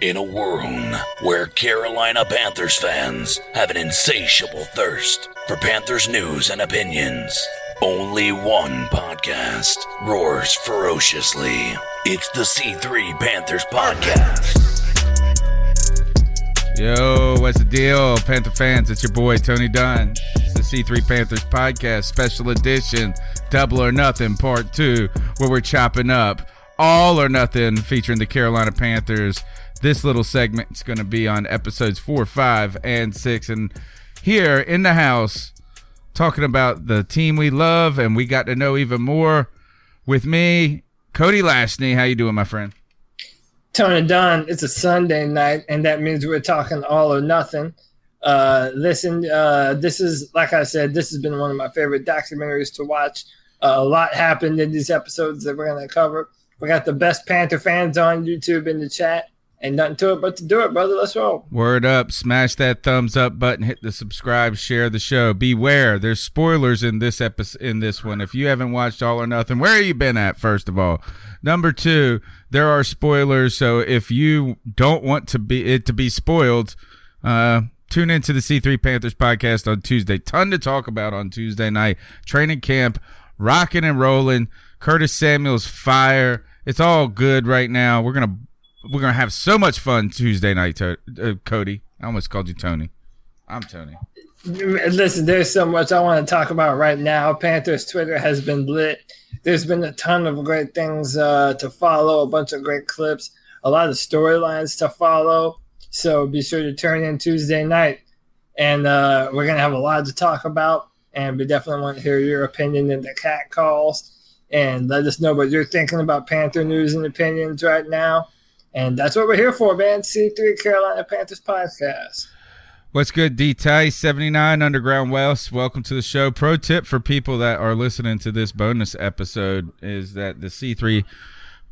In a world where Carolina Panthers fans have an insatiable thirst for Panthers news and opinions, only one podcast roars ferociously. It's the C3 Panthers Podcast. Yo, what's the deal, Panther fans? It's your boy Tony Dunn. It's the C3 Panthers podcast, special edition, Double or Nothing, Part Two, where we're chopping up all or nothing, featuring the Carolina Panthers. This little segment is going to be on episodes four, five, and six, and here in the house, talking about the team we love, and we got to know even more with me, Cody Lashney. How you doing, my friend? Tony Dunn, it's a Sunday night, and that means we're talking all or nothing. Uh, listen, uh, this is, like I said, this has been one of my favorite documentaries to watch. Uh, a lot happened in these episodes that we're going to cover. We got the best Panther fans on YouTube in the chat. Ain't nothing to it but to do it, brother. Let's roll. Word up. Smash that thumbs up button, hit the subscribe, share the show. Beware, there's spoilers in this episode in this one. If you haven't watched All or Nothing, where have you been at, first of all? Number two, there are spoilers, so if you don't want to be it to be spoiled, uh tune into the C3 Panthers podcast on Tuesday. Ton to talk about on Tuesday night. Training camp, rocking and rolling. Curtis Samuel's fire. It's all good right now. We're gonna we're gonna have so much fun Tuesday night, to, uh, Cody. I almost called you Tony. I'm Tony. Listen, there's so much I want to talk about right now. Panthers Twitter has been lit. There's been a ton of great things uh, to follow, a bunch of great clips, a lot of storylines to follow. So be sure to turn in Tuesday night, and uh, we're gonna have a lot to talk about. And we definitely want to hear your opinion in the cat calls, and let us know what you're thinking about Panther news and opinions right now. And that's what we're here for, man. C3 Carolina Panthers podcast. What's good, D Tice 79 Underground West? Welcome to the show. Pro tip for people that are listening to this bonus episode is that the C3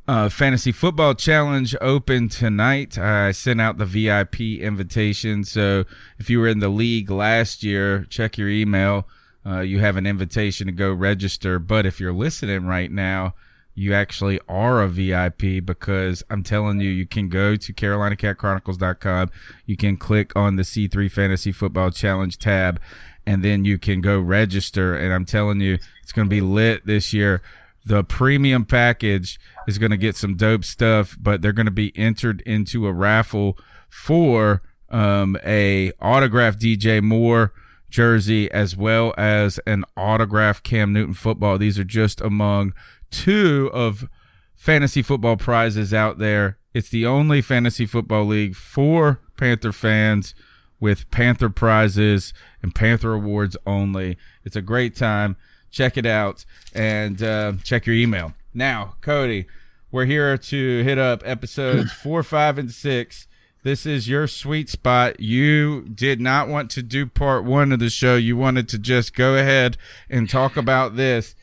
uh, Fantasy Football Challenge open tonight. I sent out the VIP invitation. So if you were in the league last year, check your email. Uh, you have an invitation to go register. But if you're listening right now, you actually are a VIP because I'm telling you, you can go to CarolinaCatChronicles.com. You can click on the C3 Fantasy Football Challenge tab and then you can go register. And I'm telling you, it's going to be lit this year. The premium package is going to get some dope stuff, but they're going to be entered into a raffle for um, a autographed DJ Moore jersey as well as an autographed Cam Newton football. These are just among two of fantasy football prizes out there. It's the only fantasy football league for Panther fans with Panther prizes and Panther awards only. It's a great time. Check it out and uh, check your email. Now, Cody, we're here to hit up episodes four, five, and six. This is your sweet spot. You did not want to do part one of the show. You wanted to just go ahead and talk about this.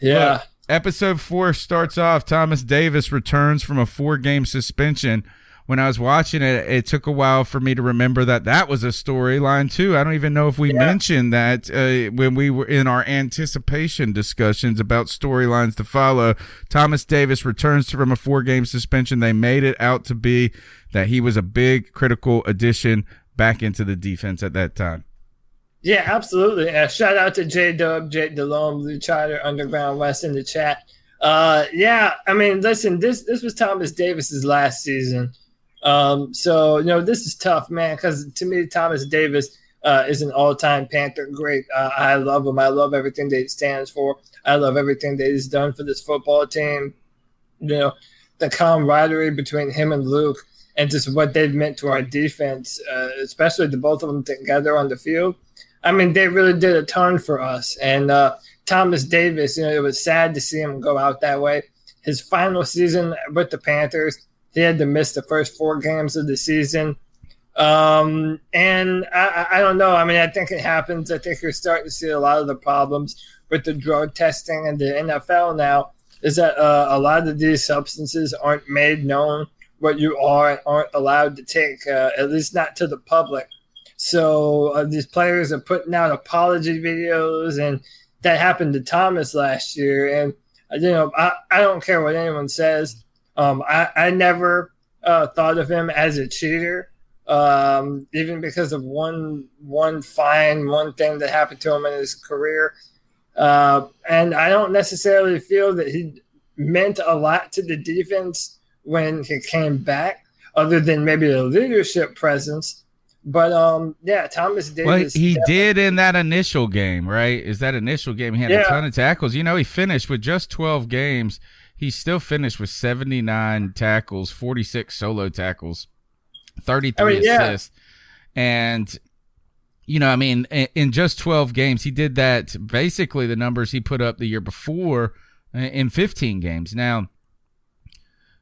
Yeah. Look, Episode four starts off. Thomas Davis returns from a four game suspension. When I was watching it, it took a while for me to remember that that was a storyline too. I don't even know if we Yeah. mentioned that uh, when we were in our anticipation discussions about storylines to follow. Thomas Davis returns from a four game suspension. They made it out to be that he was a big critical addition back into the defense at that time. Yeah, absolutely. Uh, shout out to J Dub, Jake Delhomme, Blue Charter, Underground West in the chat. Uh, yeah, I mean, listen, this this was Thomas Davis's last season. Um, so you know, this is tough, man, because to me, Thomas Davis uh, is an all-time Panther great. Uh, I love him. I love everything that he stands for. I love everything that he's done for this football team. You know, the camaraderie between him and Luke, and just what they've meant to our defense, uh, especially the both of them together on the field. I mean, they really did a ton for us. And uh, Thomas Davis, you know, it was sad to see him go out that way. His final season with the Panthers, he had to miss the first four games of the season. Um, and I, I don't know. I mean, I think it happens. I think you're starting to see a lot of the problems with the drug testing and the NFL now is that uh, a lot of these substances aren't made known what you are and aren't allowed to take, uh, at least not to the public. So uh, these players are putting out apology videos, and that happened to Thomas last year. And uh, you know, I, I don't care what anyone says. Um, I, I never uh, thought of him as a cheater, um, even because of one one fine one thing that happened to him in his career. Uh, and I don't necessarily feel that he meant a lot to the defense when he came back, other than maybe a leadership presence. But um, yeah, Thomas Davis. Well, he did in that initial game, right? Is that initial game? He had yeah. a ton of tackles. You know, he finished with just 12 games. He still finished with 79 tackles, 46 solo tackles, 33 I mean, assists. Yeah. And you know, I mean, in just 12 games, he did that basically the numbers he put up the year before uh, in 15 games. Now,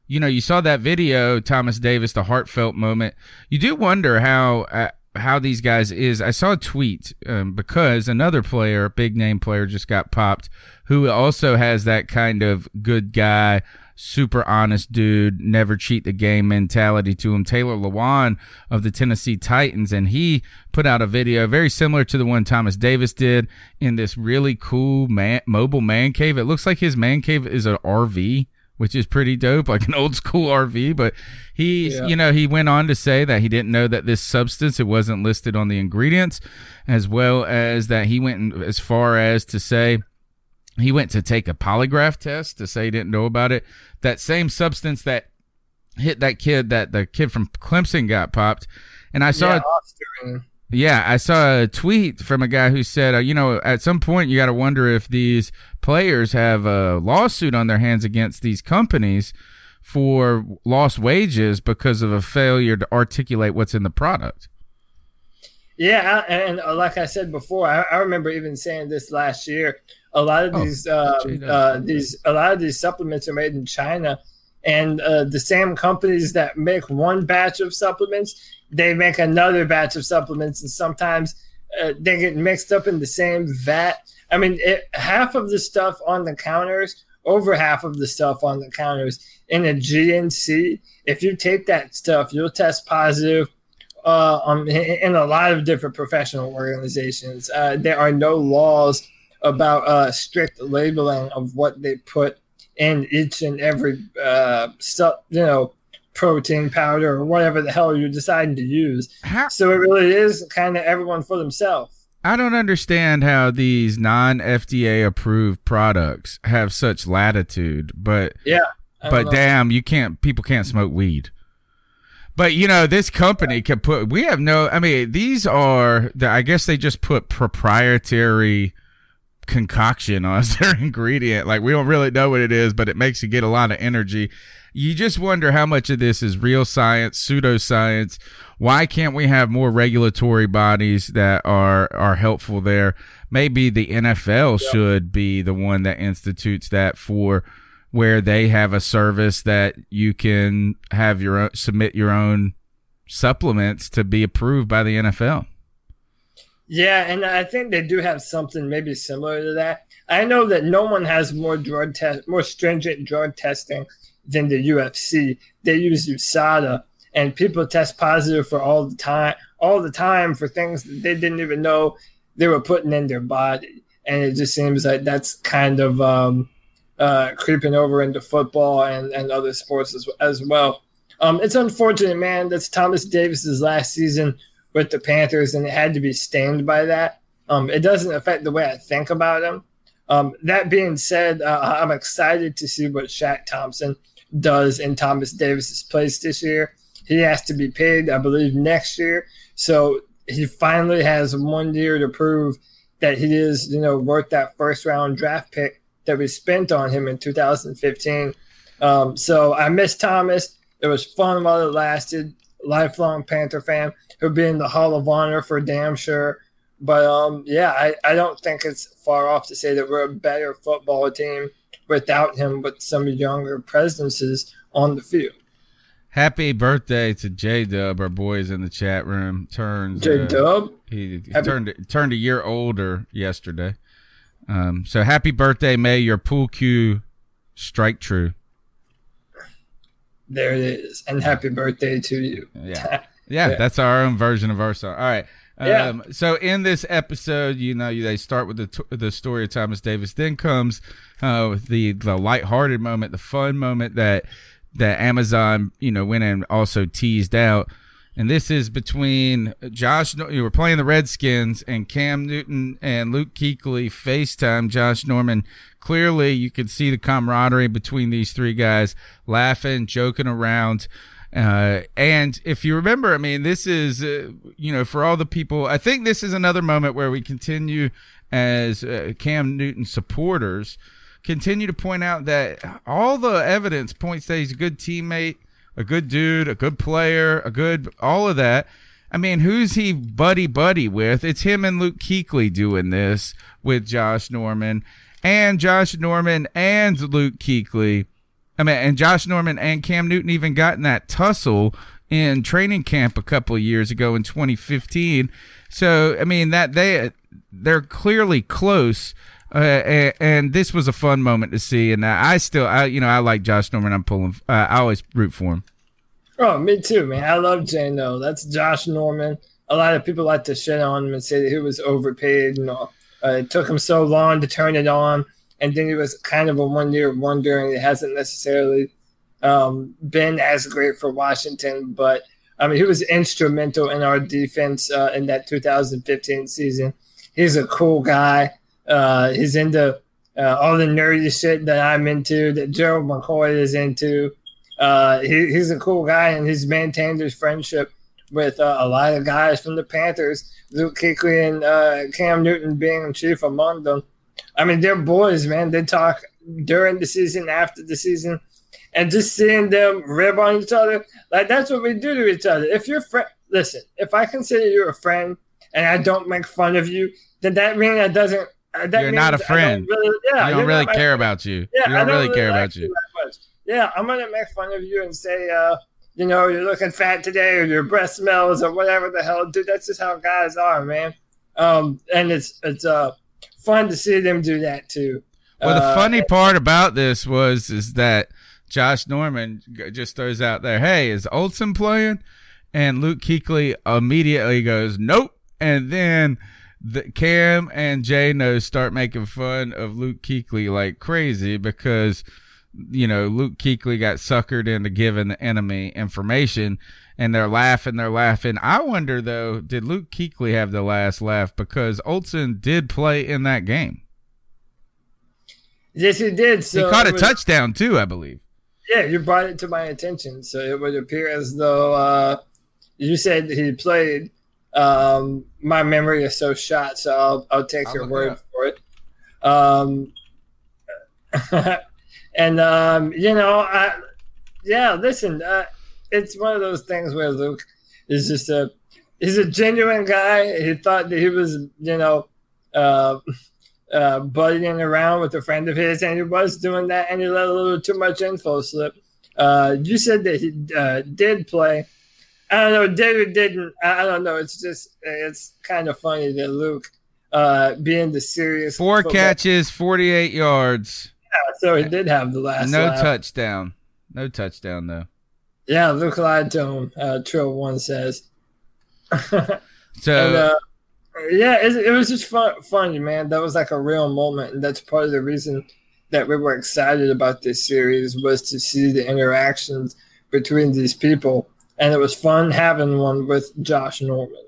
you know, you saw that video, Thomas Davis, the heartfelt moment. You do wonder how uh, how these guys is. I saw a tweet um, because another player, a big name player, just got popped, who also has that kind of good guy super honest dude, never cheat the game mentality to him. Taylor Lewan of the Tennessee Titans, and he put out a video very similar to the one Thomas Davis did in this really cool man, mobile man cave. It looks like his man cave is an RV. Which is pretty dope, like an old school RV. But he, yeah. you know, he went on to say that he didn't know that this substance it wasn't listed on the ingredients, as well as that he went as far as to say he went to take a polygraph test to say he didn't know about it. That same substance that hit that kid, that the kid from Clemson got popped. And I saw, yeah, a, yeah I saw a tweet from a guy who said, uh, you know, at some point you got to wonder if these players have a lawsuit on their hands against these companies for lost wages because of a failure to articulate what's in the product. Yeah, and uh, like I said before, I, I remember even saying this last year a lot of oh, these uh, uh, these a lot of these supplements are made in China, and uh, the same companies that make one batch of supplements, they make another batch of supplements, and sometimes uh, they get mixed up in the same vat. I mean, it, half of the stuff on the counters, over half of the stuff on the counters in a GNC. If you take that stuff, you'll test positive. Uh, um, in a lot of different professional organizations, uh, there are no laws about uh, strict labeling of what they put in each and every uh, stuff, you know, protein powder or whatever the hell you're deciding to use. How? So it really is kind of everyone for themselves. I don't understand how these non FDA approved products have such latitude, but yeah, but know. damn, you can't. People can't smoke weed. But you know, this company can put. We have no. I mean, these are. I guess they just put proprietary concoction as their ingredient. Like we don't really know what it is, but it makes you get a lot of energy. You just wonder how much of this is real science, pseudoscience. Why can't we have more regulatory bodies that are are helpful there? Maybe the NFL should be the one that institutes that for where they have a service that you can have your own, submit your own supplements to be approved by the NFL. Yeah, and I think they do have something maybe similar to that. I know that no one has more drug test, more stringent drug testing than the UFC. They use USADA, and people test positive for all the time, all the time for things that they didn't even know they were putting in their body. And it just seems like that's kind of um, uh, creeping over into football and, and other sports as, as well. Um, it's unfortunate, man. That's Thomas Davis's last season with the Panthers, and it had to be stained by that. Um, it doesn't affect the way I think about him. Um, that being said, uh, I'm excited to see what Shaq Thompson does in Thomas Davis's place this year. He has to be paid, I believe, next year. So he finally has one year to prove that he is, you know, worth that first round draft pick that we spent on him in 2015. Um, so I miss Thomas. It was fun while it lasted. Lifelong Panther fan. He'll be in the Hall of Honor for damn sure. But um, yeah, I, I don't think it's far off to say that we're a better football team without him with some younger presences on the field. Happy birthday to J Dub, our boys in the chat room. Turns J Dub. Uh, he, he turned turned a year older yesterday. Um, so happy birthday! May your pool cue strike true. There it is, and happy birthday to you. Yeah, yeah, yeah. that's our own version of our song. All right. Yeah. Um, so in this episode, you know, they start with the t- the story of Thomas Davis. Then comes uh, the the lighthearted moment, the fun moment that that Amazon, you know, went and also teased out. And this is between Josh. You were playing the Redskins, and Cam Newton and Luke Kuechly FaceTime Josh Norman. Clearly, you could see the camaraderie between these three guys, laughing, joking around. Uh, and if you remember, I mean, this is, uh, you know, for all the people, I think this is another moment where we continue as uh, Cam Newton supporters continue to point out that all the evidence points that he's a good teammate, a good dude, a good player, a good all of that. I mean, who's he buddy buddy with? It's him and Luke Kuechly doing this with Josh Norman and Josh Norman and Luke Kuechly. I mean, and Josh Norman and Cam Newton even got in that tussle in training camp a couple years ago in 2015. So, I mean, that they they're clearly close. Uh, and, and, this was a fun moment to see. And I still, I you know, I like Josh Norman. I'm pulling. Uh, I always root for him. Oh, me too, man. I love though. That's Josh Norman. A lot of people like to shit on him and say that he was overpaid. and all. uh, it took him so long to turn it on, and then he was kind of a one-year wonder, and it hasn't necessarily um, been as great for Washington. But I mean, he was instrumental in our defense uh, in that 2015 season. He's a cool guy. Uh, he's into uh, all the nerdy shit that I'm into, that Gerald McCoy is into. Uh, he, he's a cool guy, and he's maintained his friendship with uh, a lot of guys from the Panthers, Luke Kuechly and uh, Cam Newton being chief among them. I mean, they're boys, man. They talk during the season, after the season, and just seeing them rib on each other, like that's what we do to each other. If you're friend, listen, if I consider you a friend and I don't make fun of you, then that means that doesn't that you're not a friend. Really, yeah, you don't really care about you. Yeah, you don't, don't really, care about you. Yeah, I'm gonna make fun of you and say, uh, you know, you're looking fat today, or your breath smells, or whatever the hell, dude. That's just how guys are, man. Um, and it's it's uh fun to see them do that too. Well, the uh, funny part about this was is that Josh Norman just throws out there, "Hey, is Olson playing?" And Luke Kuechly immediately goes, "Nope," and then the Cam and Jano start making fun of Luke Kuechly like crazy because you know Luke Kuechly got suckered into giving the enemy information and they're laughing, they're laughing. I wonder though, did Luke Kuechly have the last laugh because Olson did play in that game? Yes, he did. So he caught a was, touchdown too, I believe. Yeah, you brought it to my attention. So it would appear as though uh, you said he played um, my memory is so shot, so I'll, I'll take I'll your word it for it. Um, and um, you know, I, yeah, listen, uh, it's one of those things where Luke is just a he's a genuine guy. He thought that he was, you know, uh, uh, buddying around with a friend of his, and he was doing that, and he let a little too much info slip. Uh, you said that he uh, did play I don't know. David didn't. I don't know. It's just it's kind of funny that Luke, uh, being the serious four football. catches, forty eight yards. Yeah, so he did have the last. No touchdown. No touchdown though. Yeah, Luke lied to him. Uh, Trill one says. so. And, uh, yeah, it, it, was just fun, funny, man. That was like a real moment, and that's part of the reason that we were excited about this series was to see the interactions between these people and it was fun having one with Josh Norman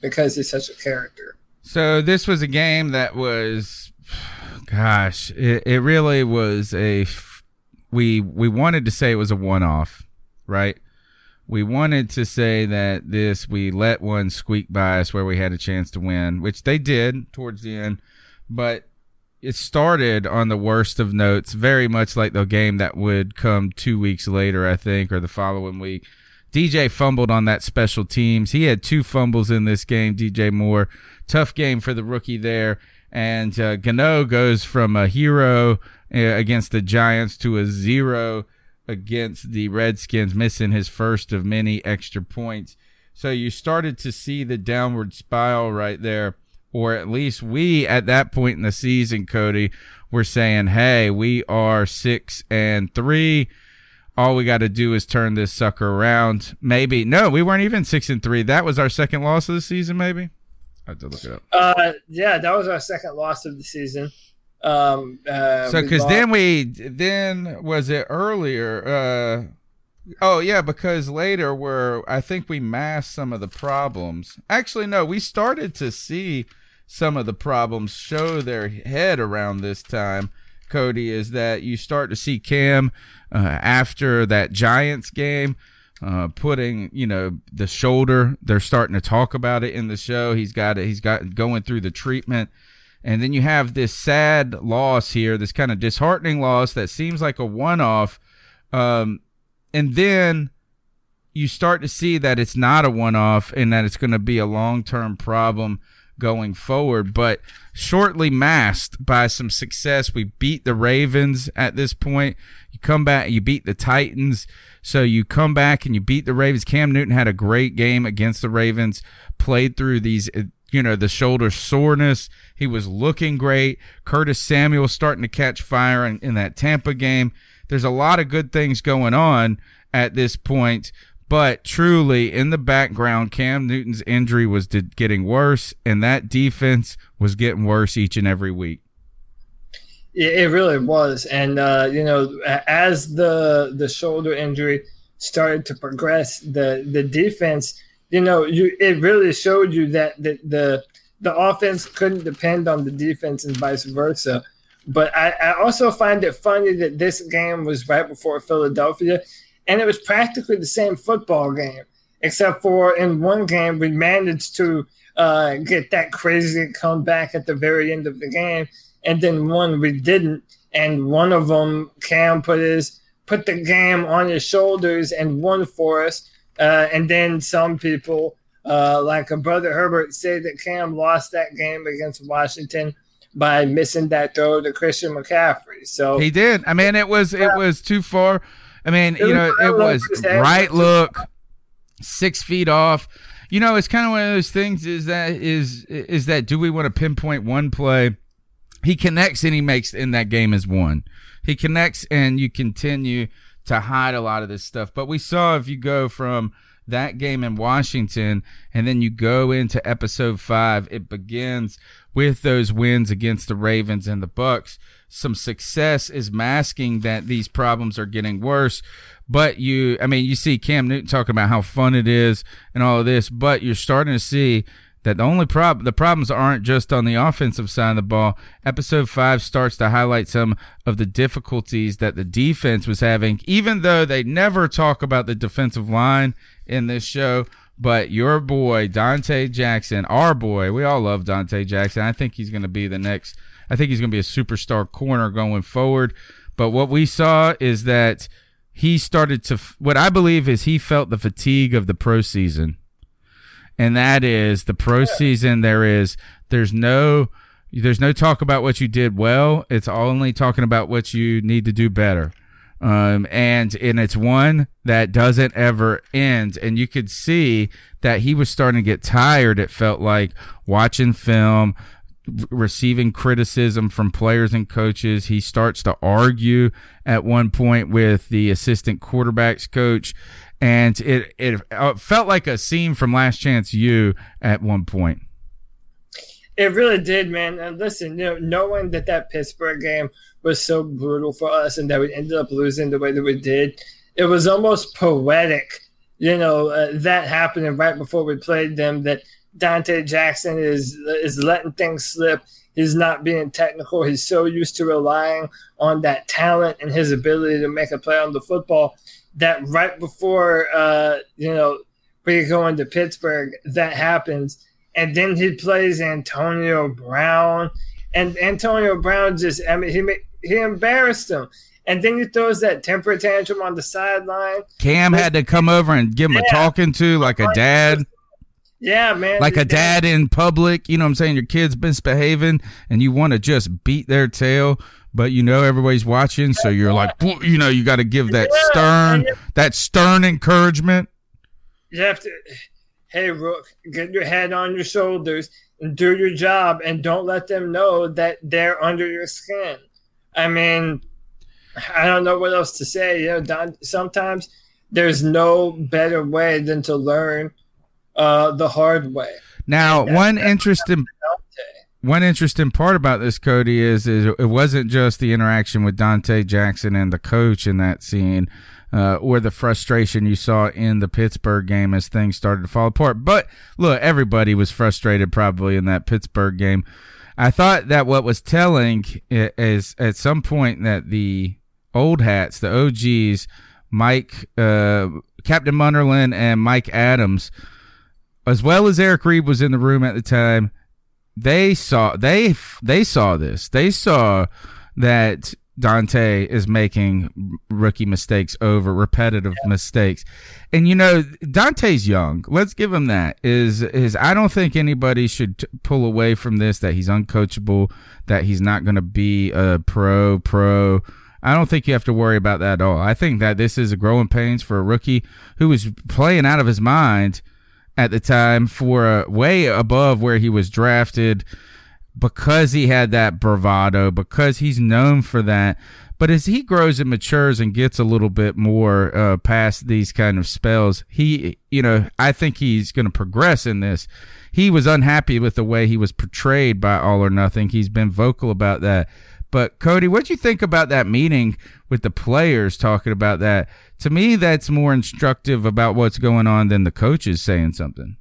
because he's such a character. So this was a game that was gosh, it, it really was a. We we wanted to say it was a one off, right? We wanted to say that this we let one squeak by us where we had a chance to win, which they did towards the end, but it started on the worst of notes, very much like the game that would come two weeks later, I think, or the following week. DJ fumbled on that special teams. He had two fumbles in this game, DJ Moore. Tough game for the rookie there. And uh, Gano goes from a hero uh, against the Giants to a zero against the Redskins, missing his first of many extra points. So you started to see the downward spiral right there or at least we at that point in the season, Cody, were saying, "Hey, we are six and three. All we got to do is turn this sucker around." Maybe no, we weren't even six and three. That was our second loss of the season. Maybe I have to look it up. Uh, yeah, that was our second loss of the season. Um, uh, so because then we then was it earlier? Uh, Oh yeah, because later where I think we masked some of the problems. Actually, no, we started to see some of the problems show their head around this time, Cody, is that you start to see Cam uh, after that Giants game. Uh, putting you know the shoulder they're starting to talk about it in the show he's got it he's got going through the treatment and then you have this sad loss here this kind of disheartening loss that seems like a one-off um, and then you start to see that it's not a one-off and that it's going to be a long-term problem going forward, but shortly masked by some success. We beat the Ravens at this point. You come back, you beat the Titans. So you come back and you beat the Ravens. Cam Newton had a great game against the Ravens, played through these, uh, you know, the shoulder soreness. He was looking great. Curtis Samuel starting to catch fire in, in that Tampa game. There's a lot of good things going on at this point. But truly, in the background, Cam Newton's injury was getting worse, and that defense was getting worse each and every week. It really was, and uh, you know, as the the shoulder injury started to progress, the the defense, you know, you it really showed you that the the, the offense couldn't depend on the defense and vice versa. But I, I also find it funny that this game was right before Philadelphia, and it was practically the same football game, except for in one game we managed to uh, get that crazy comeback at the very end of the game, and then one we didn't. And one of them, Cam put his put the game on his shoulders and won for us. Uh, and then some people, uh, like a brother Herbert, say that Cam lost that game against Washington by missing that throw to Christian McCaffrey. So he did. I mean, it was it was too far I mean, you know, it was right look, six feet off. You know, it's kind of one of those things. Is that is is that do we want to pinpoint one play? He connects and he makes in that game as one. He connects and you continue to hide a lot of this stuff. But we saw if you go from that game in Washington and then you go into episode five, it begins with those wins against the Ravens and the Bucks some success is masking that these problems are getting worse. But you, I mean, you see Cam Newton talking about how fun it is and all of this, but you're starting to see that the only problem, the problems aren't just on the offensive side of the ball. Episode five starts to highlight some of the difficulties that the defense was having, even though they never talk about the defensive line in this show. But your boy, Donte Jackson, our boy, we all love Donte Jackson. I think he's going to be the next I think he's going to be a superstar corner going forward. But what we saw is that he started to, what I believe is he felt the fatigue of the pro season. And that is the pro season. There is, there's no, there's no talk about what you did well. It's only talking about what you need to do better. Um, and and it's one that doesn't ever end. And you could see that he was starting to get tired. It felt like watching film, receiving criticism from players and coaches. He starts to argue at one point with the assistant quarterbacks coach, and it it uh, felt like a scene from Last Chance U at one point. It really did, man. And listen, you know, knowing that that Pittsburgh game was so brutal for us and that we ended up losing the way that we did, it was almost poetic. You know, uh, that happening right before we played them. That Donte Jackson is is letting things slip. He's not being technical. He's so used to relying on that talent and his ability to make a play on the football that right before, uh, you know, we go into Pittsburgh, that happens. And then he plays Antonio Brown. And Antonio Brown just, I mean, he, he embarrassed him. And then he throws that temper tantrum on the sideline. Cam had to come over and give him yeah. a talking to like a dad. Yeah, man. Like a dad in public, you know what I'm saying? Your kid's misbehaving and you want to just beat their tail, but you know everybody's watching, so you're like, you know, you got to give that stern, that stern encouragement. You have to, hey, Rook, get your head on your shoulders and do your job, and don't let them know that they're under your skin. I mean, I don't know what else to say. You know, Don, sometimes there's no better way than to learn uh, the hard way. Now, one interesting one interesting part about this, Cody, is, is it wasn't just the interaction with Donte Jackson and the coach in that scene, uh, or the frustration you saw in the Pittsburgh game as things started to fall apart. But look, everybody was frustrated probably in that Pittsburgh game. I thought that what was telling is at some point that the old hats, the OGs, Mike, uh, Captain Munnerlyn, and Mike Adams as well as Eric Reed was in the room at the time, they saw they they saw this. They saw that Donte is making rookie mistakes over repetitive yeah. mistakes. And you know, Donte's young. Let's give him that. Is is I don't think anybody should t- pull away from this that he's uncoachable, that he's not going to be a pro pro. I don't think you have to worry about that at all. I think that this is a growing pains for a rookie who was playing out of his mind at the time for uh, way above where he was drafted because he had that bravado, because he's known for that. But as he grows and matures and gets a little bit more uh, past these kind of spells, he, you know, I think he's going to progress in this. He was unhappy with the way he was portrayed by All or Nothing. He's been vocal about that. But Cody, what do you think about that meeting with the players talking about that? To me, that's more instructive about what's going on than the coaches saying something.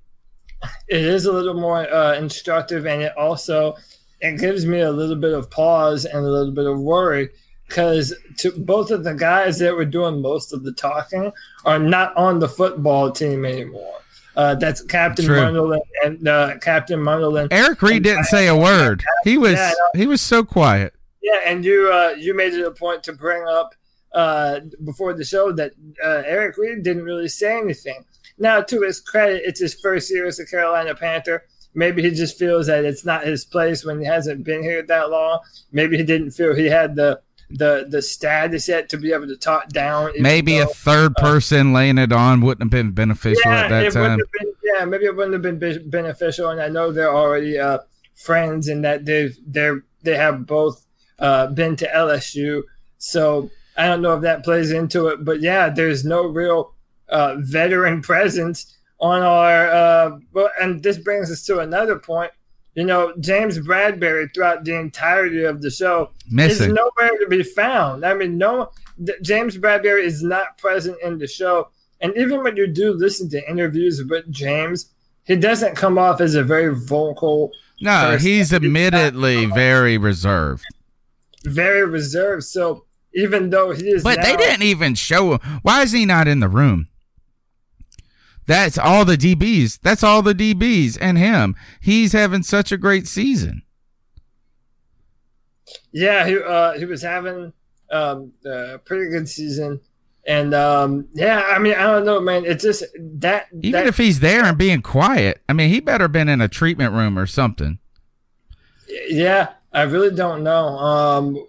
It is a little more uh, instructive, and it also it gives me a little bit of pause and a little bit of worry because to both of the guys that were doing most of the talking are not on the football team anymore. Uh, that's Captain True. and uh, Captain Munnerlyn. Eric Reid didn't say a word. He was yeah, he was so quiet. Yeah, and you uh, you made it a point to bring up uh, before the show that uh, Eric Reid didn't really say anything. Now, to his credit, it's his first year as a Carolina Panther. Maybe he just feels that it's not his place when he hasn't been here that long. Maybe he didn't feel he had the the the status yet to be able to talk down. Maybe though, a third uh, person uh, laying it on wouldn't have been beneficial yeah, at that time. Been, yeah, maybe it wouldn't have been beneficial. And I know they're already uh, friends and that they've they're they have both uh, been to LSU. So I don't know if that plays into it, but yeah, there's no real uh, veteran presence on our. Uh, and this brings us to another point. You know, James Bradberry throughout the entirety of the show Missing. is nowhere to be found. I mean, no, James Bradberry is not present in the show. And even when you do listen to interviews with James, he doesn't come off as a very vocal. No, person. he's admittedly very reserved very reserved. So even though he is, but now, they didn't even show him. Why is he not in the room? That's all the DBs. That's all the DBs and him. He's having such a great season. Yeah, he uh, he was having um, a pretty good season, and um, yeah, I mean, I don't know, man. It's just that even that, if he's there and being quiet, I mean, he better been in a treatment room or something. Yeah, I really don't know. Um,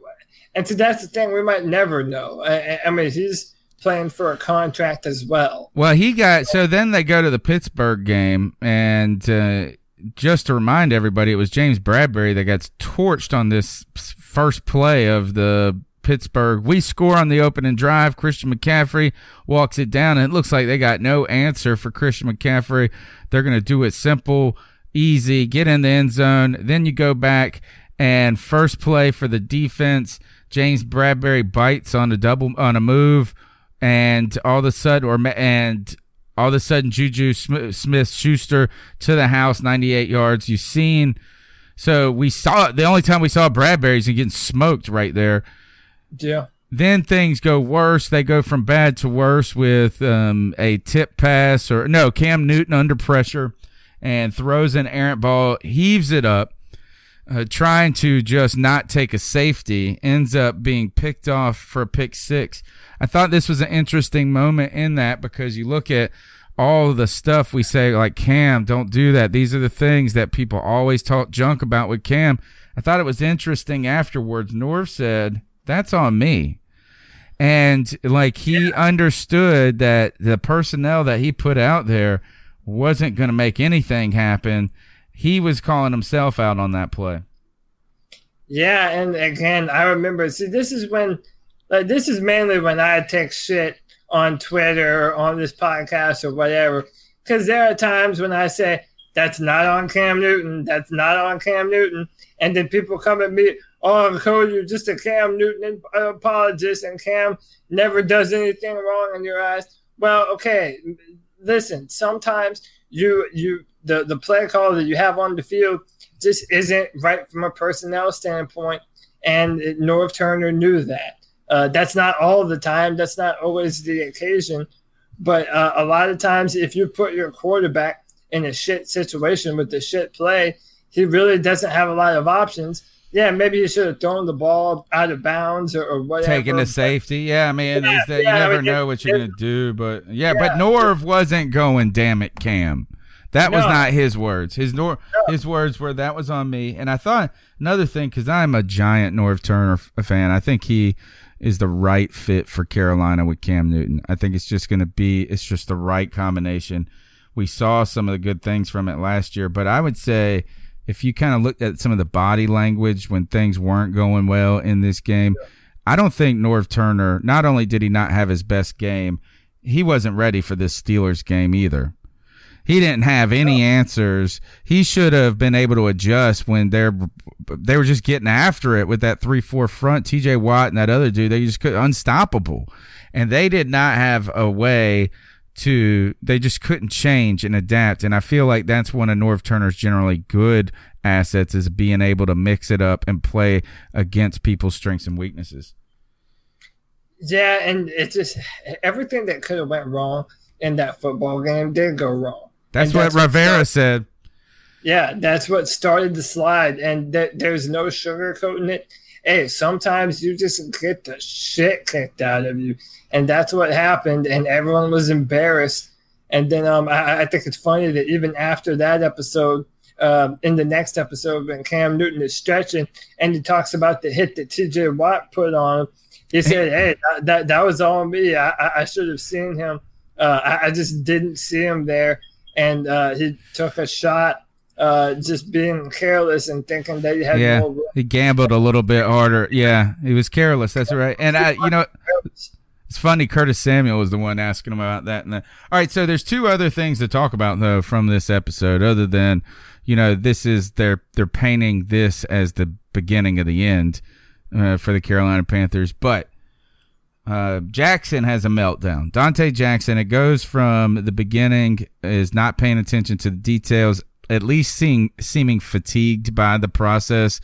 and so that's the thing. We might never know. I, I, mean, he's playing for a contract as well. Well, he got so then they go to the Pittsburgh game, and uh, just to remind everybody, it was James Bradberry that got torched on this first play of the Pittsburgh. We score on the opening drive. Christian McCaffrey walks it down, and it looks like they got no answer for Christian McCaffrey. They're going to do it simple, easy, get in the end zone. Then you go back and first play for the defense, James Bradberry bites on a double on a move, and all of a sudden, or and all of a sudden, Juju Smith Schuster to the house, 98 yards. You've seen So we saw the only time we saw Bradberry's and getting smoked right there. Yeah. Then things go worse. They go from bad to worse with um, a tip pass or no Cam Newton under pressure and throws an errant ball, heaves it up, uh, trying to just not take a safety, ends up being picked off for a pick six. I thought this was an interesting moment in that because you look at all the stuff we say like Cam, don't do that. These are the things that people always talk junk about with Cam. I thought it was interesting afterwards. Norv said, That's on me. And like he yeah. understood that the personnel that he put out there wasn't going to make anything happen. He was calling himself out on that play. Yeah, and again, I remember. See, this is when, like, this is mainly when I take shit on Twitter or on this podcast or whatever. Because there are times when I say, that's not on Cam Newton, that's not on Cam Newton. And then people come at me, oh, Cody, you're just a Cam Newton uh, apologist, and Cam never does anything wrong in your eyes. Well, okay, listen, sometimes you you the, the play call that you have on the field just isn't right from a personnel standpoint. And Norv Turner knew that. Uh, that's not all the time. That's not always the occasion. But uh, a lot of times, if you put your quarterback in a shit situation with the shit play, he really doesn't have a lot of options. Yeah, maybe you should have thrown the ball out of bounds or, or whatever. Taking the safety. Yeah, I mean, yeah, that, yeah, you never I mean, know what you're going to do. But yeah, yeah, but Norv wasn't going, damn it, Cam. That no. was not his words. His nor no. his words were that was on me. And I thought another thing because I'm a giant Norv Turner fan. I think he is the right fit for Carolina with Cam Newton. I think it's just going to be, it's just the right combination. We saw some of the good things from it last year, but I would say if you kind of looked at some of the body language when things weren't going well in this game, I don't think Norv Turner, not only did he not have his best game, he wasn't ready for this Steelers game either. He didn't have any answers. He should have been able to adjust when they're they were just getting after it with that three four front. T.J. Watt and that other dude, they just could unstoppable, and they did not have a way to. They just couldn't change and adapt. And I feel like that's one of Norv Turner's generally good assets is being able to mix it up and play against people's strengths and weaknesses. Yeah, and it's just everything that could have went wrong in that football game did go wrong. That's what that's Rivera what said. Yeah, that's what started the slide, and th- there's no sugarcoating it. Hey, sometimes you just get the shit kicked out of you, and that's what happened. And everyone was embarrassed. And then um, I, I think it's funny that even after that episode, um, in the next episode when Cam Newton is stretching and he talks about the hit that TJ Watt put on him. He said, Hey, that, that, that was all me. I, I should have seen him. Uh, I, I, just didn't see him there and uh, he took a shot, uh, just being careless and thinking that he had yeah, more. He gambled a little bit harder. Yeah, he was careless. That's right. And I, you know. It's funny. Curtis Samuel was the one asking him about that. And the, all right, so there's two other things to talk about though from this episode, other than you know this is they're they're painting this as the beginning of the end uh, for the Carolina Panthers, but uh, Jackson has a meltdown. Donte Jackson, it goes from the beginning, is not paying attention to the details, at least seeing seeming fatigued by the process,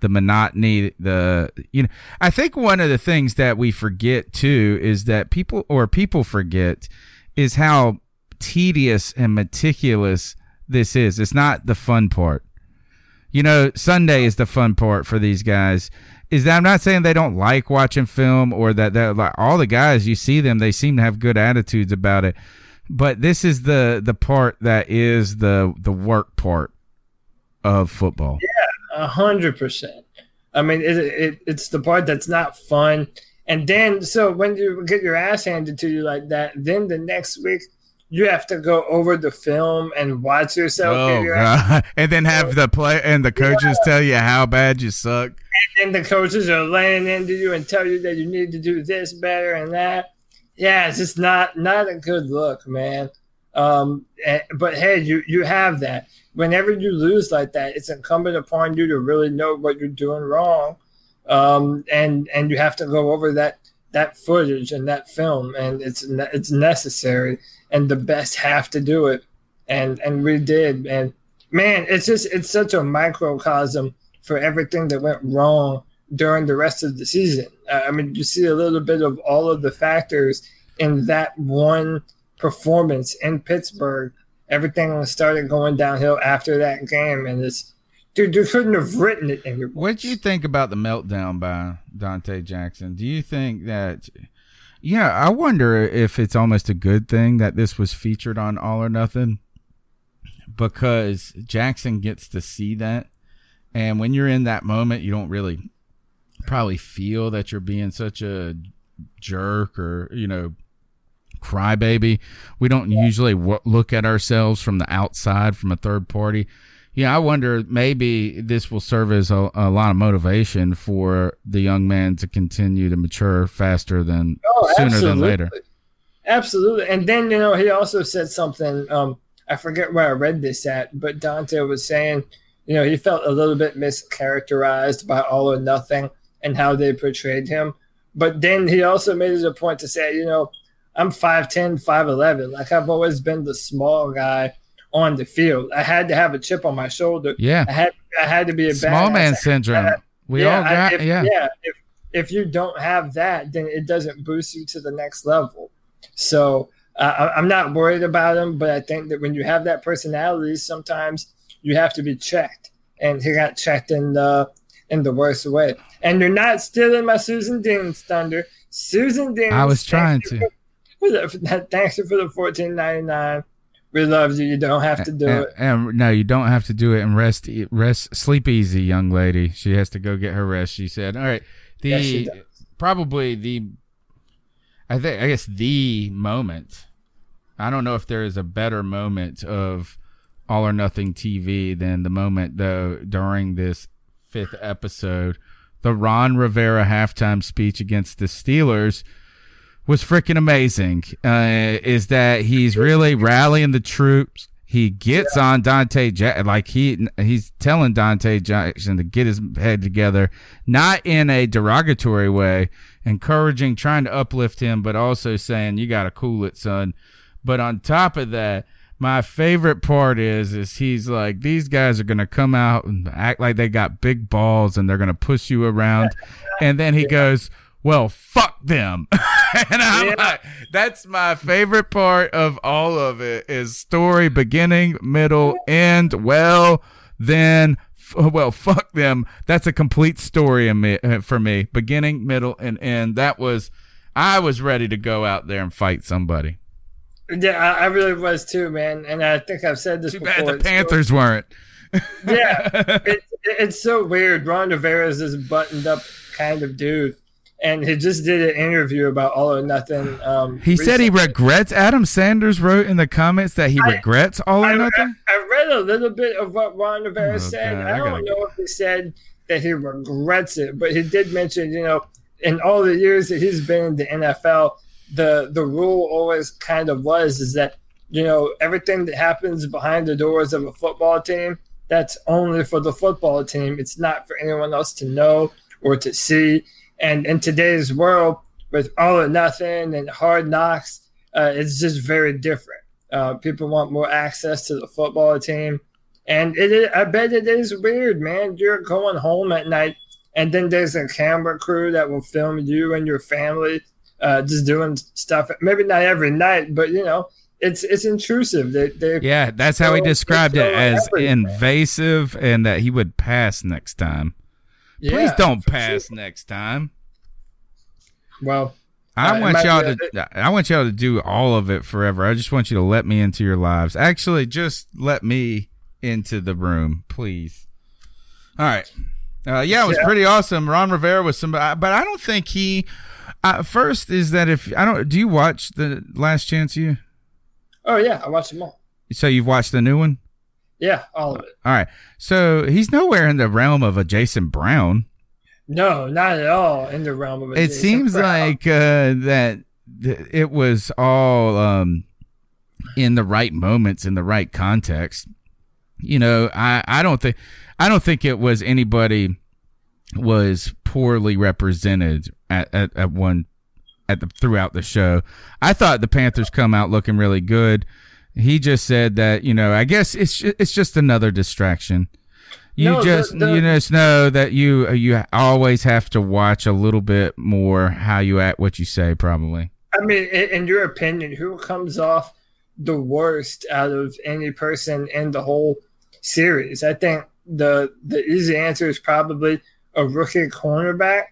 the monotony, the you know. I think one of the things that we forget too is that people or people forget is how tedious and meticulous this is. It's not the fun part. You know, Sunday is the fun part for these guys is that I'm not saying they don't like watching film or that that like all the guys you see them they seem to have good attitudes about it, but this is the the part that is the the work part of football. Yeah, a hundred percent. I mean, it, it, it's the part that's not fun. And then, so when you get your ass handed to you like that, then the next week you have to go over the film and watch yourself. Oh, and then have the play and the coaches yeah. tell you how bad you suck. And then the coaches are laying into you and tell you that you need to do this better and that. Yeah, it's just not not a good look, man. Um, but hey, you you have that. Whenever you lose like that, it's incumbent upon you to really know what you're doing wrong, um, and and you have to go over that that footage and that film, and it's it's necessary and the best have to do it, and and we did, and man, it's just it's such a microcosm for everything that went wrong during the rest of the season. Uh, I mean, you see a little bit of all of the factors in that one performance in Pittsburgh. Everything started going downhill after that game, and it's dude, you couldn't have written it in your. What do you think about the meltdown by Donte Jackson? Do you think that? Yeah, I wonder if it's almost a good thing that this was featured on All or Nothing because Jackson gets to see that. And when you're in that moment, you don't really probably feel that you're being such a jerk or, you know, crybaby. We don't usually w- look at ourselves from the outside, from a third party. Yeah, I wonder maybe this will serve as a, a, lot of motivation for the young man to continue to mature faster than oh, sooner than later. Absolutely. And then, you know, he also said something. Um, I forget where I read this at, but Donte was saying, you know, he felt a little bit mischaracterized by All or Nothing and how they portrayed him. But then he also made it a point to say, you know, I'm 5'10, 5'11. Like I've always been the small guy on the field. I had to have a chip on my shoulder. Yeah. I had I had to be a small man syndrome. Had, we yeah, all got if, yeah. Yeah. If if you don't have that, then it doesn't boost you to the next level. So uh, I'm not worried about him, but I think that when you have that personality, sometimes you have to be checked, and he got checked in the in the worst way. And you're not stealing my Susan Dean's thunder. Susan Dean. I was trying to. The, thanks for the 14.99 we love you. You don't have to do and, it. And no, you don't have to do it. And rest, rest, sleep easy, young lady. She has to go get her rest. She said, "All right." The yes, probably the, I think I guess the moment. I don't know if there is a better moment of all or nothing TV than the moment though during this fifth episode, the Ron Rivera halftime speech against the Steelers was freaking amazing uh, is that he's really rallying the troops. He gets yeah. on Donte Jackson, like he he's telling Donte Jackson to get his head together, not in a derogatory way, encouraging, trying to uplift him, but also saying you got to cool it, son. But on top of that, my favorite part is is he's like these guys are gonna come out and act like they got big balls and they're gonna push you around, and then he yeah. goes well, fuck them. and I'm yeah. like, that's my favorite part of all of it is story beginning, middle, end. Well, then, well, fuck them. That's a complete story uh, for me. Beginning, middle, and end. That was, I was ready to go out there and fight somebody. Yeah, I, really was too, man. And I think I've said this Too before. Bad the Panthers so, weren't. yeah, it, it's so weird. Ron is this buttoned up kind of dude and he just did an interview about All or Nothing. Um, he recently. said he regrets. Adam Sanders wrote in the comments that he I, regrets All or Nothing. I, I, read a little bit of what Ron Rivera oh, said. God, I, don't know if he said that he regrets it, but he did mention, you know, in all the years that he's been in the NFL, the the rule always kind of was is that you know everything that happens behind the doors of a football team that's only for the football team. It's not for anyone else to know or to see and in today's world, with all or nothing and hard knocks, uh, it's just very different. Uh, people want more access to the football team. And it is, I bet it is weird, man. You're going home at night, and then there's a camera crew that will film you and your family uh, just doing stuff. Maybe not every night, but you know, it's it's intrusive. They, they yeah, that's how he described it as invasive, and that he would pass next time. Please don't pass sure. next time. Well, I uh, want y'all to. I want y'all to do all of it forever. I just want you to let me into your lives. Actually, just let me into the room, please. All right. Uh, yeah, it was yeah. pretty awesome. Ron Rivera was somebody, but I don't think he. Uh, first is that if I don't, do you watch the Last Chance U? Oh yeah, I watched them all. So you've watched the new one? Yeah, all of it. All right. So he's nowhere in the realm of a Jason Brown. No, not at all in the realm of a It Jason seems Brown. like uh, that it was all um, in the right moments, in the right context. You know, I, I don't think I don't think it was anybody was poorly represented at, at, at one at the throughout the show. I thought the Panthers come out looking really good he just said that you know I guess it's it's just another distraction. You No, just the- you just know that you uh, you always have to watch a little bit more how you act, what you say, probably. I mean, in, in your opinion, who comes off the worst out of any person in the whole series? I think the the easy answer is probably a rookie cornerback,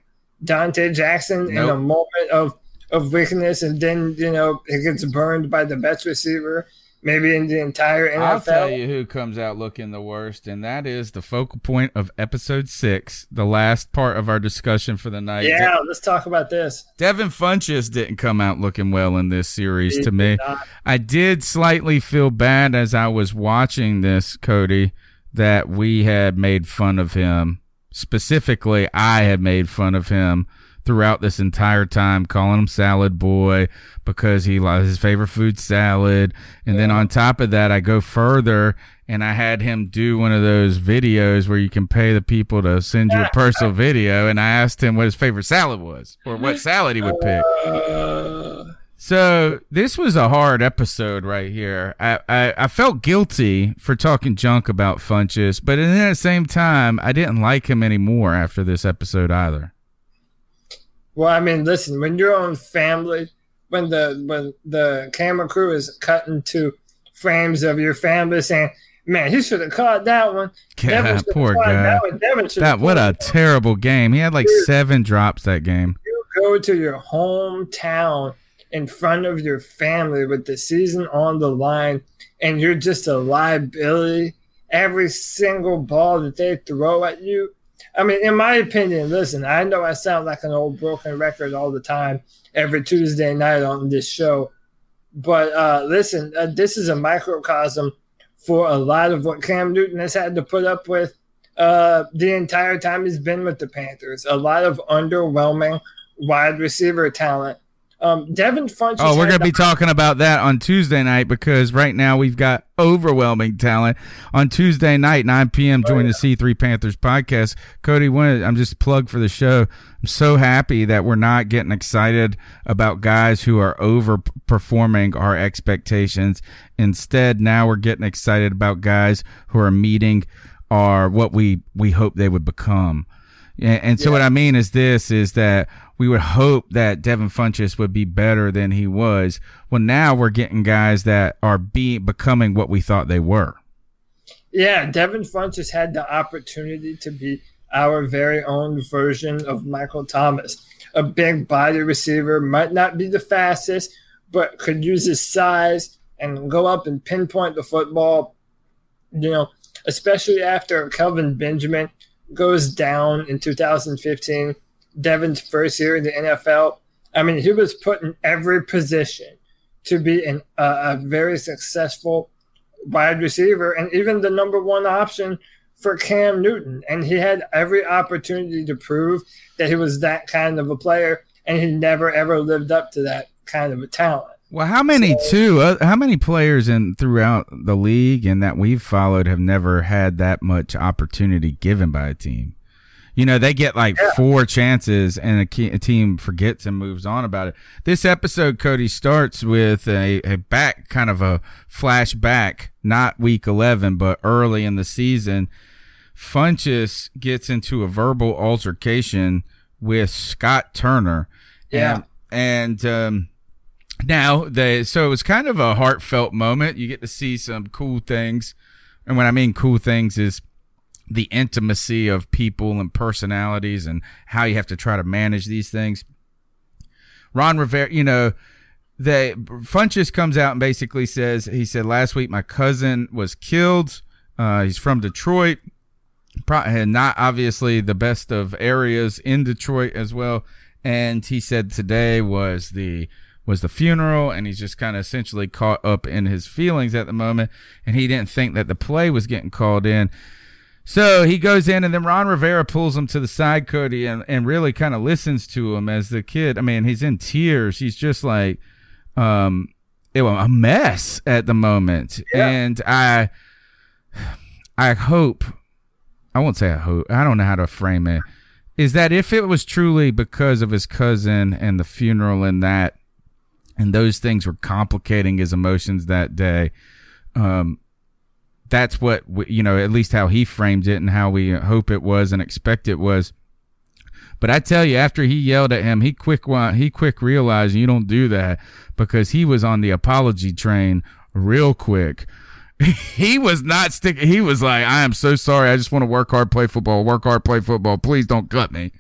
Donte Jackson, in a moment of of weakness, and then you know he gets burned by the best receiver, maybe in the entire NFL. I'll tell you who comes out looking the worst, and that is the focal point of episode six, the last part of our discussion for the night. Yeah, let's talk about this. Devin Funchess didn't come out looking well in this series He to me. not. I did slightly feel bad as I was watching this, Cody, that we had made fun of him. Specifically, I had made fun of him throughout this entire time, calling him salad boy because he loves his favorite food salad. And then on top of that, I go further and I had him do one of those videos where you can pay the people to send you a personal video. And I asked him what his favorite salad was or what salad he would pick. So this was a hard episode right here. I, I, I felt guilty for talking junk about Funchess, but at the same time, I didn't like him anymore after this episode either. Well, I mean, listen, when your own family, when the when the camera crew is cutting to frames of your family saying, "Man, he should have caught that one." God, poor guy. That, one. That what a one." terrible game. He had like seven drops that game. You go to your hometown in front of your family with the season on the line, and you're just a liability. Every single ball that they throw at you. I mean, in my opinion, listen, I know I sound like an old broken record all the time, every Tuesday night on this show. But uh, listen, uh, this is a microcosm for a lot of what Cam Newton has had to put up with uh, the entire time he's been with the Panthers. A lot of underwhelming wide receiver talent. Um, Devin. Oh, we're going to be talking about that on Tuesday night because right now we've got overwhelming talent. On Tuesday night, 9 p.m., join the C3 Panthers podcast. Cody, one, I'm just plug for the show. I'm so happy that we're not getting excited about guys who are overperforming our expectations. Instead, now we're getting excited about guys who are meeting our what we, we hope they would become. And, and so what I mean is this is that we would hope that Devin Funchess would be better than he was. Well, now we're getting guys that are be becoming what we thought they were. Yeah, Devin Funchess had the opportunity to be our very own version of Michael Thomas. A big body receiver, might not be the fastest, but could use his size and go up and pinpoint the football. You know, especially after Kelvin Benjamin goes down in 2015, Devin's first year in the NFL. I mean, he was put in every position to be an, uh, a very successful wide receiver and even the number one option for Cam Newton. And he had every opportunity to prove that he was that kind of a player, and he never ever lived up to that kind of a talent. Well, how many too? Uh, how many players in throughout the league and that we've followed have never had that much opportunity given by a team? You know, they get like four chances and a, key, a team forgets and moves on about it. This episode, Cody, starts with a, a back kind of a flashback, not week 11, but early in the season. Funchess gets into a verbal altercation with Scott Turner. Yeah. And, and um, now they, so it was kind of a heartfelt moment. You get to see some cool things. And when I mean cool things is the intimacy of people and personalities and how you have to try to manage these things. Ron Rivera, you know, the Funchess comes out and basically says he said last week my cousin was killed. Uh, he's from Detroit, Pro- not obviously the best of areas in Detroit as well. And he said today was the was the funeral, and he's just kind of essentially caught up in his feelings at the moment, and he didn't think that the play was getting called in. So he goes in, and then Ron Rivera pulls him to the side, Cody, and, and really kind of listens to him as the kid. I mean, he's in tears. He's just like, um, it was a mess at the moment, Yeah. and I, I hope, I won't say I hope. I don't know how to frame it. Is that if it was truly because of his cousin and the funeral and that, and those things were complicating his emotions that day. Um, that's what we, you know, at least how he framed it and how we hope it was and expect it was. But I tell you, after he yelled at him, he quick he quick realized you don't do that because he was on the apology train real quick. he was not sticking. He was like, "I am so sorry. I just want to work hard, play football, work hard, play football. Please don't cut me."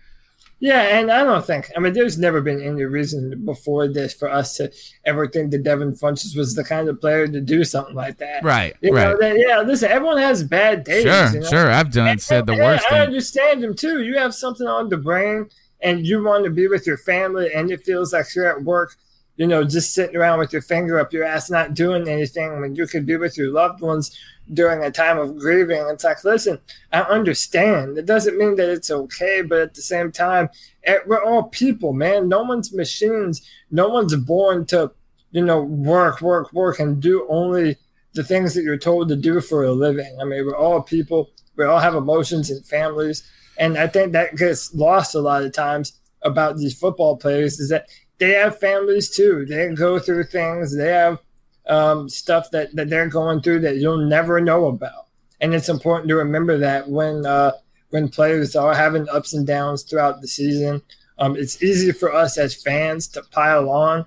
Yeah, and I don't think. I mean, there's never been any reason before this for us to ever think that Devin Funchess was the kind of player to do something like that. Right. You right. Know, that, yeah. Listen, everyone has bad days. Sure. You know? Sure. I've done and, said the and, worst. I thing. understand them too. You have something on the brain, and you want to be with your family, and it feels like you're at work. You know, just sitting around with your finger up your ass, not doing anything when you could be with your loved ones during a time of grieving. It's like, listen, I understand. It doesn't mean that it's okay, but at the same time, eh, we're all people, man. No one's machines. No one's born to, you know, work, work, work, and do only the things that you're told to do for a living. I mean, we're all people. We all have emotions and families. And I think that gets lost a lot of times about these football players is that they have families too. They go through things. They have um, stuff that, that they're going through that you'll never know about. And it's important to remember that when uh, when players are having ups and downs throughout the season, um, it's easy for us as fans to pile on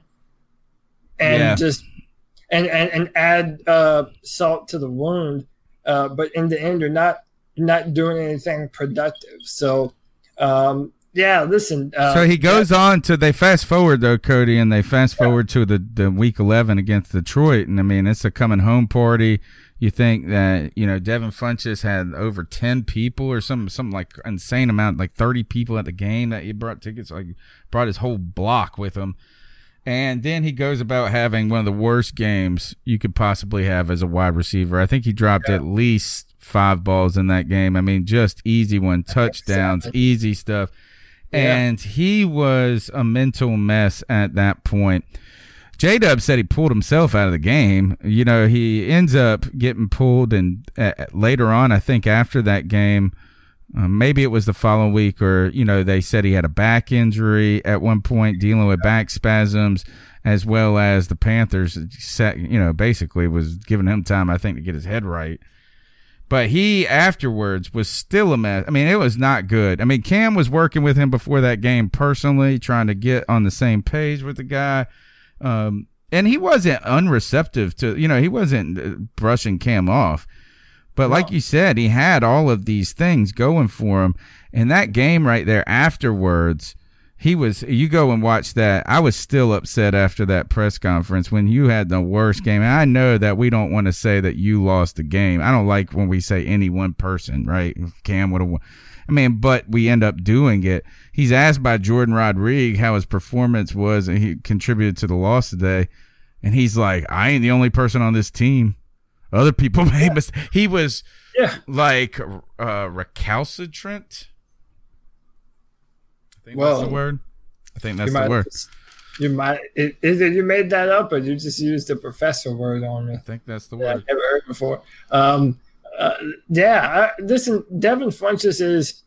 and yeah. just and, and, and add uh, salt to the wound. Uh, but in the end, you're not you're not doing anything productive. So um, yeah, listen. Uh, so he goes yeah. on to they fast forward though, Cody, and they fast forward yeah. to the the week eleven against Detroit, and I mean it's a coming home party. You think that you know Devin Funchess had over ten people or some some like insane amount, like thirty people at the game that he brought tickets, like brought his whole block with him. And then he goes about having one of the worst games you could possibly have as a wide receiver. I think he dropped yeah. at least five balls in that game. I mean, just easy one touchdowns, easy stuff and he was a mental mess at that point. J Dub said he pulled himself out of the game. You know, he ends up getting pulled, and uh, later on, I think after that game, uh, maybe it was the following week, or you know, they said he had a back injury at one point, dealing with back spasms, as well as the Panthers, set, you know, basically was giving him time, I think, to get his head right. But he afterwards was still a mess. I mean, it was not good. I mean, Cam was working with him before that game personally, trying to get on the same page with the guy. Um, and he wasn't unreceptive to, you know, he wasn't uh, brushing Cam off. But like you said, he had all of these things going for him. And that game right there afterwards, he was you go and watch that. I was still upset after that press conference when you had the worst game. And i know that we don't want to say that you lost the game. I don't like when we say any one person right? Cam would have i mean but we end up doing it. He's asked by jordan rodriguez how his performance was and he contributed to the loss today. And he's like i ain't the only person on this team. Other people made mistakes he was yeah. like uh recalcitrant think well, that's the word. I think that's the word. Just, you might either you made that up or you just used the professor word on me. I think that's the word. I've never heard before. Um, uh, yeah, I, listen, Devin Funchess is.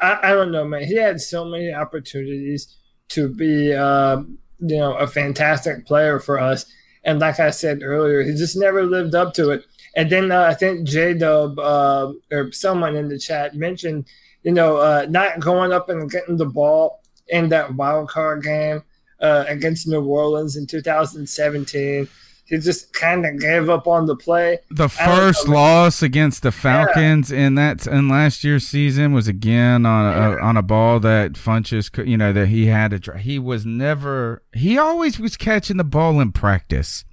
I, I, don't know, man. He had so many opportunities to be, uh, you know, a fantastic player for us, and like I said earlier, he just never lived up to it. And then uh, I think J Dub uh, or someone in the chat mentioned you know, uh, not going up and getting the ball in that wild card game uh, against New Orleans in 2017. He just kind of gave up on the play. The first loss against the Falcons yeah. in that in last year's season was again on a, yeah. on a ball that Funchess, could, you know, that he had to try. He was never. He always was catching the ball in practice,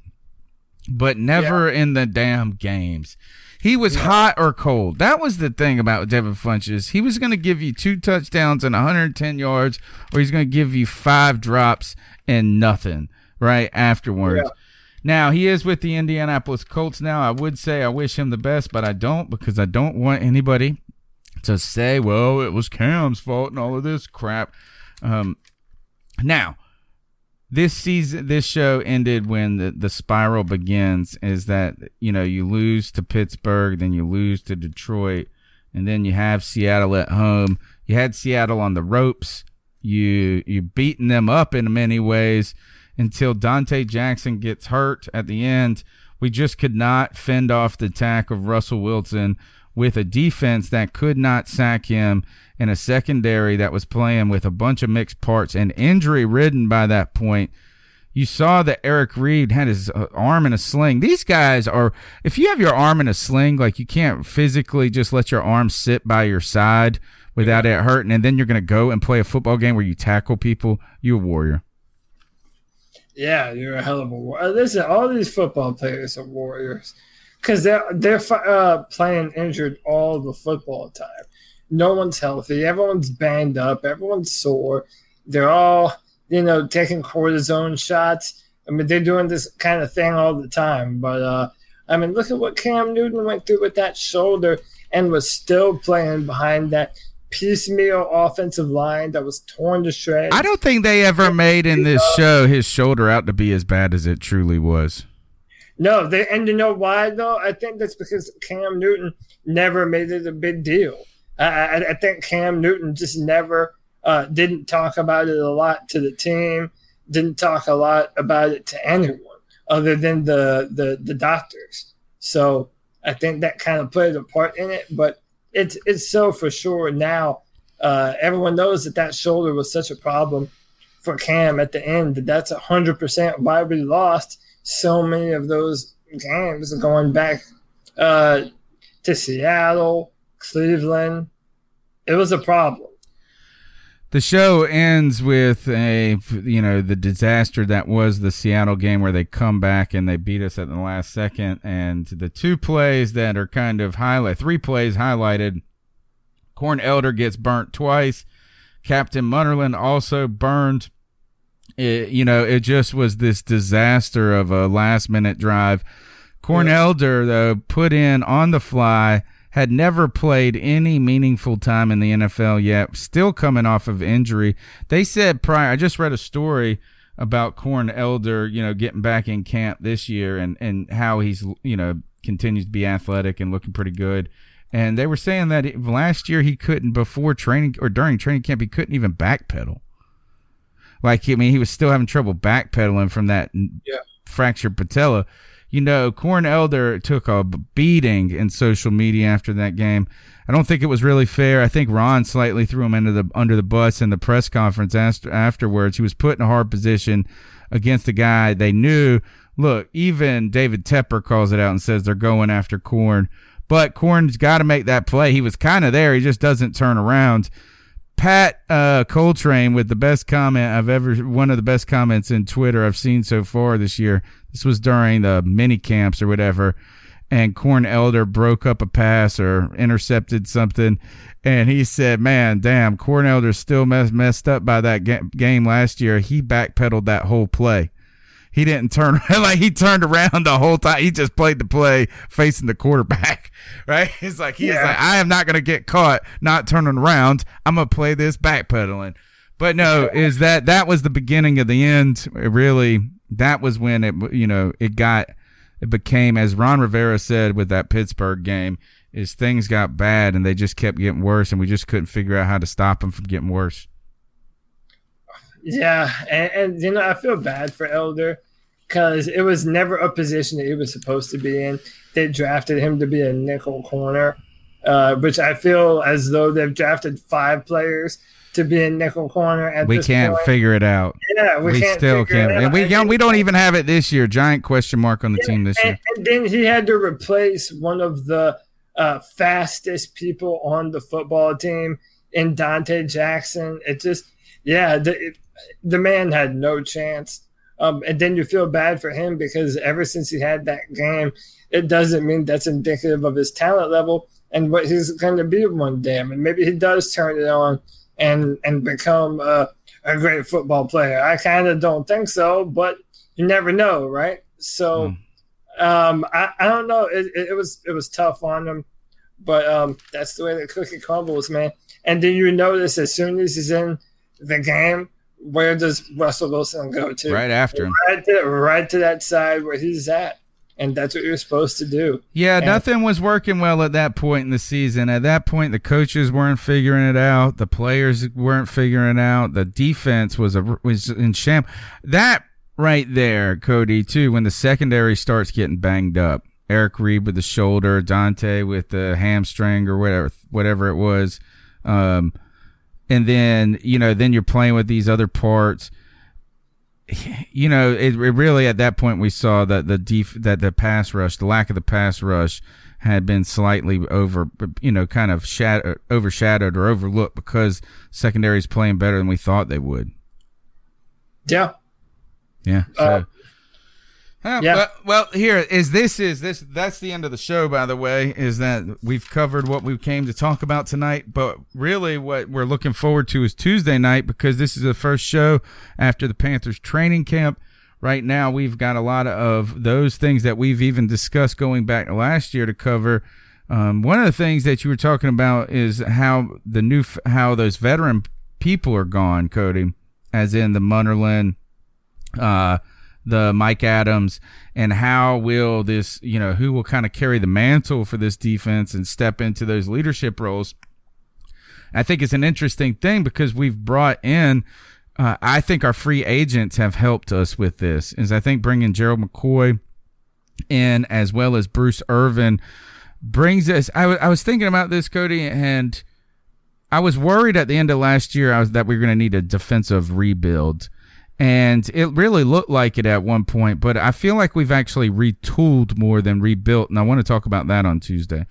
but never yeah. in the damn games. He was yeah. hot or cold. That was the thing about Devin Funchess. He was going to give you two touchdowns and 110 yards, or he's going to give you five drops and nothing right afterwards. Yeah. Now he is with the Indianapolis Colts. Now I would say I wish him the best, but I don't because I don't want anybody to say, "Well, it was Cam's fault" and all of this crap. Um, now this season this show ended when the, the spiral begins is that you know you lose to pittsburgh then you lose to detroit and then you have seattle at home you had seattle on the ropes you you beaten them up in many ways until donte Jackson gets hurt at the end. We just could not fend off the attack of Russell Wilson with a defense that could not sack him and a secondary that was playing with a bunch of mixed parts and injury ridden by that point. You saw that Eric Reid had his uh, arm in a sling. These guys are, if you have your arm in a sling, like you can't physically just let your arm sit by your side without it hurting, and then you're going to go and play a football game where you tackle people, you're a warrior. Yeah, you're a hell of a warrior. Listen, all these football players are warriors because they're they're uh, playing injured all the football time. No one's healthy. Everyone's banged up. Everyone's sore. They're all you know taking cortisone shots. I mean, they're doing this kind of thing all the time. But uh, I mean, look at what Cam Newton went through with that shoulder and was still playing behind that piecemeal offensive line that was torn to shreds. I don't think they ever made in this show his shoulder out to be as bad as it truly was. No, they and you know why though? I think that's because Cam Newton never made it a big deal. I, I, I think Cam Newton just never uh, didn't talk about it a lot to the team, didn't talk a lot about it to anyone other than the the, the doctors. So I think that kind of played a part in it. But it's it's so for sure now. Uh, everyone knows that that shoulder was such a problem for Cam at the end. That that's hundred percent why we lost so many of those games going back uh, to Seattle, Cleveland. It was a problem. The show ends with a you know the disaster that was the Seattle game where they come back and they beat us at the last second and the two plays that are kind of highlight three plays highlighted Corn Elder gets burnt twice Captain Munnerlyn also burned it, you know, it just was this disaster of a last minute drive. Corn Elder, though, put in on the fly, had never played any meaningful time in the NFL yet, still coming off of injury. They said prior, I just read a story about Corn Elder, you know, getting back in camp this year and, and how he's, you know, continues to be athletic and looking pretty good. And they were saying that last year he couldn't, before training or during training camp, he couldn't even backpedal. Like, I mean, he was still having trouble backpedaling from that yeah. fractured patella. You know, Corn Elder took a beating in social media after that game. I don't think it was really fair. I think Ron slightly threw him into the under the bus in the press conference after, afterwards. He was put in a hard position against a guy they knew. Look, even David Tepper calls it out and says they're going after Corn. But Corn's got to make that play. He was kind of there. He just doesn't turn around. Pat uh, Coltrane with the best comment I've ever, one of the best comments in Twitter I've seen so far this year. This was during the mini camps or whatever. And Corn Elder broke up a pass or intercepted something. And he said, man, damn, Corn Elder's still mess, messed up by that ga- game last year. He backpedaled that whole play he didn't turn like he turned around the whole time. He just played the play facing the quarterback, right? It's like he yeah. like, I am not going to get caught not turning around. I'm going to play this backpedaling. But no, is that that was the beginning of the end? It really, that was when it you know it got it became as Ron Rivera said with that Pittsburgh game is things got bad and they just kept getting worse and we just couldn't figure out how to stop them from getting worse. Yeah, and, and you know I feel bad for Elder because it was never a position that he was supposed to be in. They drafted him to be a nickel corner, uh, which I feel as though they've drafted five players to be a nickel corner. At we can't point. figure it out. Yeah, we, we still can't, and we and we don't even have it this year. Giant question mark on the yeah, team this and, year. And then he had to replace one of the uh, fastest people on the football team in Donte Jackson. It just, yeah, the, it, the man had no chance. Um, and then you feel bad for him because ever since he had that game, it doesn't mean that's indicative of his talent level and what he's going to be one day. I mean, maybe he does turn it on and and become a, a great football player. I kind of don't think so, but you never know, right? So, mm. um, I, I don't know. It, it, it, was it was tough on him, but um, that's the way the cookie crumbles, man. And then you notice as soon as he's in the game, where does Russell Wilson go to? Right after him. Right to, right to that side where he's at. And that's what you're supposed to do. Yeah, and nothing was working well at that point in the season. At that point, the coaches weren't figuring it out. The players weren't figuring it out. The defense was a was in sham. That right there, Cody, too, when the secondary starts getting banged up. Eric Reid with the shoulder, Donte with the hamstring or whatever whatever it was. Um, and then, you know, then you're playing with these other parts. You know, it, it really at that point we saw that the def- that the pass rush, the lack of the pass rush had been slightly over, you know, kind of shadow, overshadowed or overlooked because secondary is playing better than we thought they would. Yeah. Yeah. So, Uh, uh, yeah. Well, well, here is this is this that's the end of the show. By the way, is that we've covered what we came to talk about tonight. But really, what we're looking forward to is Tuesday night because this is the first show after the Panthers training camp. Right now, we've got a lot of those things that we've even discussed going back to last year to cover. Um, one of the things that you were talking about is how the new how those veteran people are gone, Cody, as in the Munnerlyn, uh, the Mike Adams, and how will this, you know, who will kind of carry the mantle for this defense and step into those leadership roles. I think it's an interesting thing because we've brought in. Uh, I think our free agents have helped us with this. Is I think bringing Gerald McCoy in as well as Bruce Irvin brings us. I wa- I was thinking about this, Cody, and I was worried at the end of last year I was, that we were going to need a defensive rebuild. And it really looked like it at one point, but I feel like we've actually retooled more than rebuilt. And I want to talk about that on Tuesday.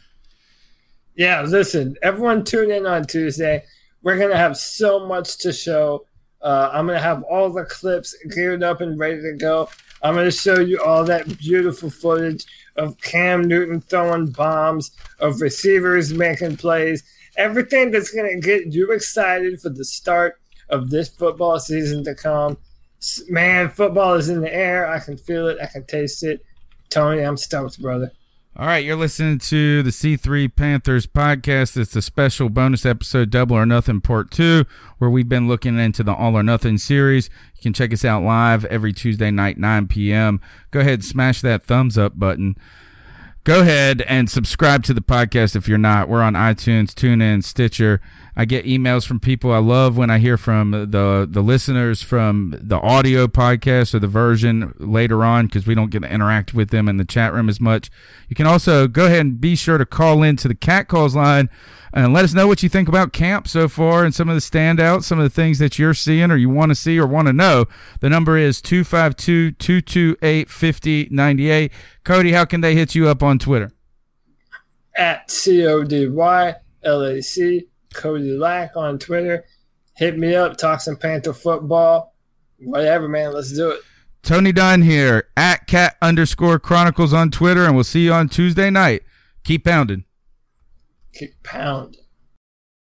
Yeah, listen, everyone tune in on Tuesday. We're going to have so much to show. Uh, I'm going to have all the clips geared up and ready to go. I'm going to show you all that beautiful footage of Cam Newton throwing bombs, of receivers making plays, everything that's going to get you excited for the start of this football season to come. Man, football is in the air. I can feel it. I can taste it. Tony, I'm stoked, brother. All right, you're listening to the C3 Panthers podcast. It's a special bonus episode, Double or Nothing Part 2, where we've been looking into the All or Nothing series. You can check us out live every Tuesday night, 9 p.m. Go ahead and smash that thumbs up button. Go ahead and subscribe to the podcast if you're not. We're on iTunes, TuneIn, Stitcher. I get emails from people. I love when I hear from the the listeners from the audio podcast or the version later on because we don't get to interact with them in the chat room as much. You can also go ahead and be sure to call in to the Cat Calls line and let us know what you think about camp so far and some of the standouts, some of the things that you're seeing or you want to see or want to know. The number is 252 228 5098. Cody, how can they hit you up on Twitter? at C O D Y L A C, Cody Lack on Twitter. Hit me up, talk some Panther football. Whatever, man. Let's do it. Tony Dunn here at cat underscore chronicles on Twitter, and we'll see you on Tuesday night. Keep pounding. Keep pounding.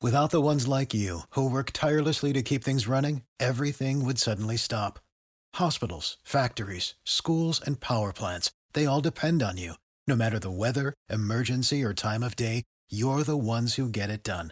Without the ones like you, who work tirelessly to keep things running, everything would suddenly stop. Hospitals, factories, schools, and power plants, they all depend on you. No matter the weather, emergency, or time of day, you're the ones who get it done.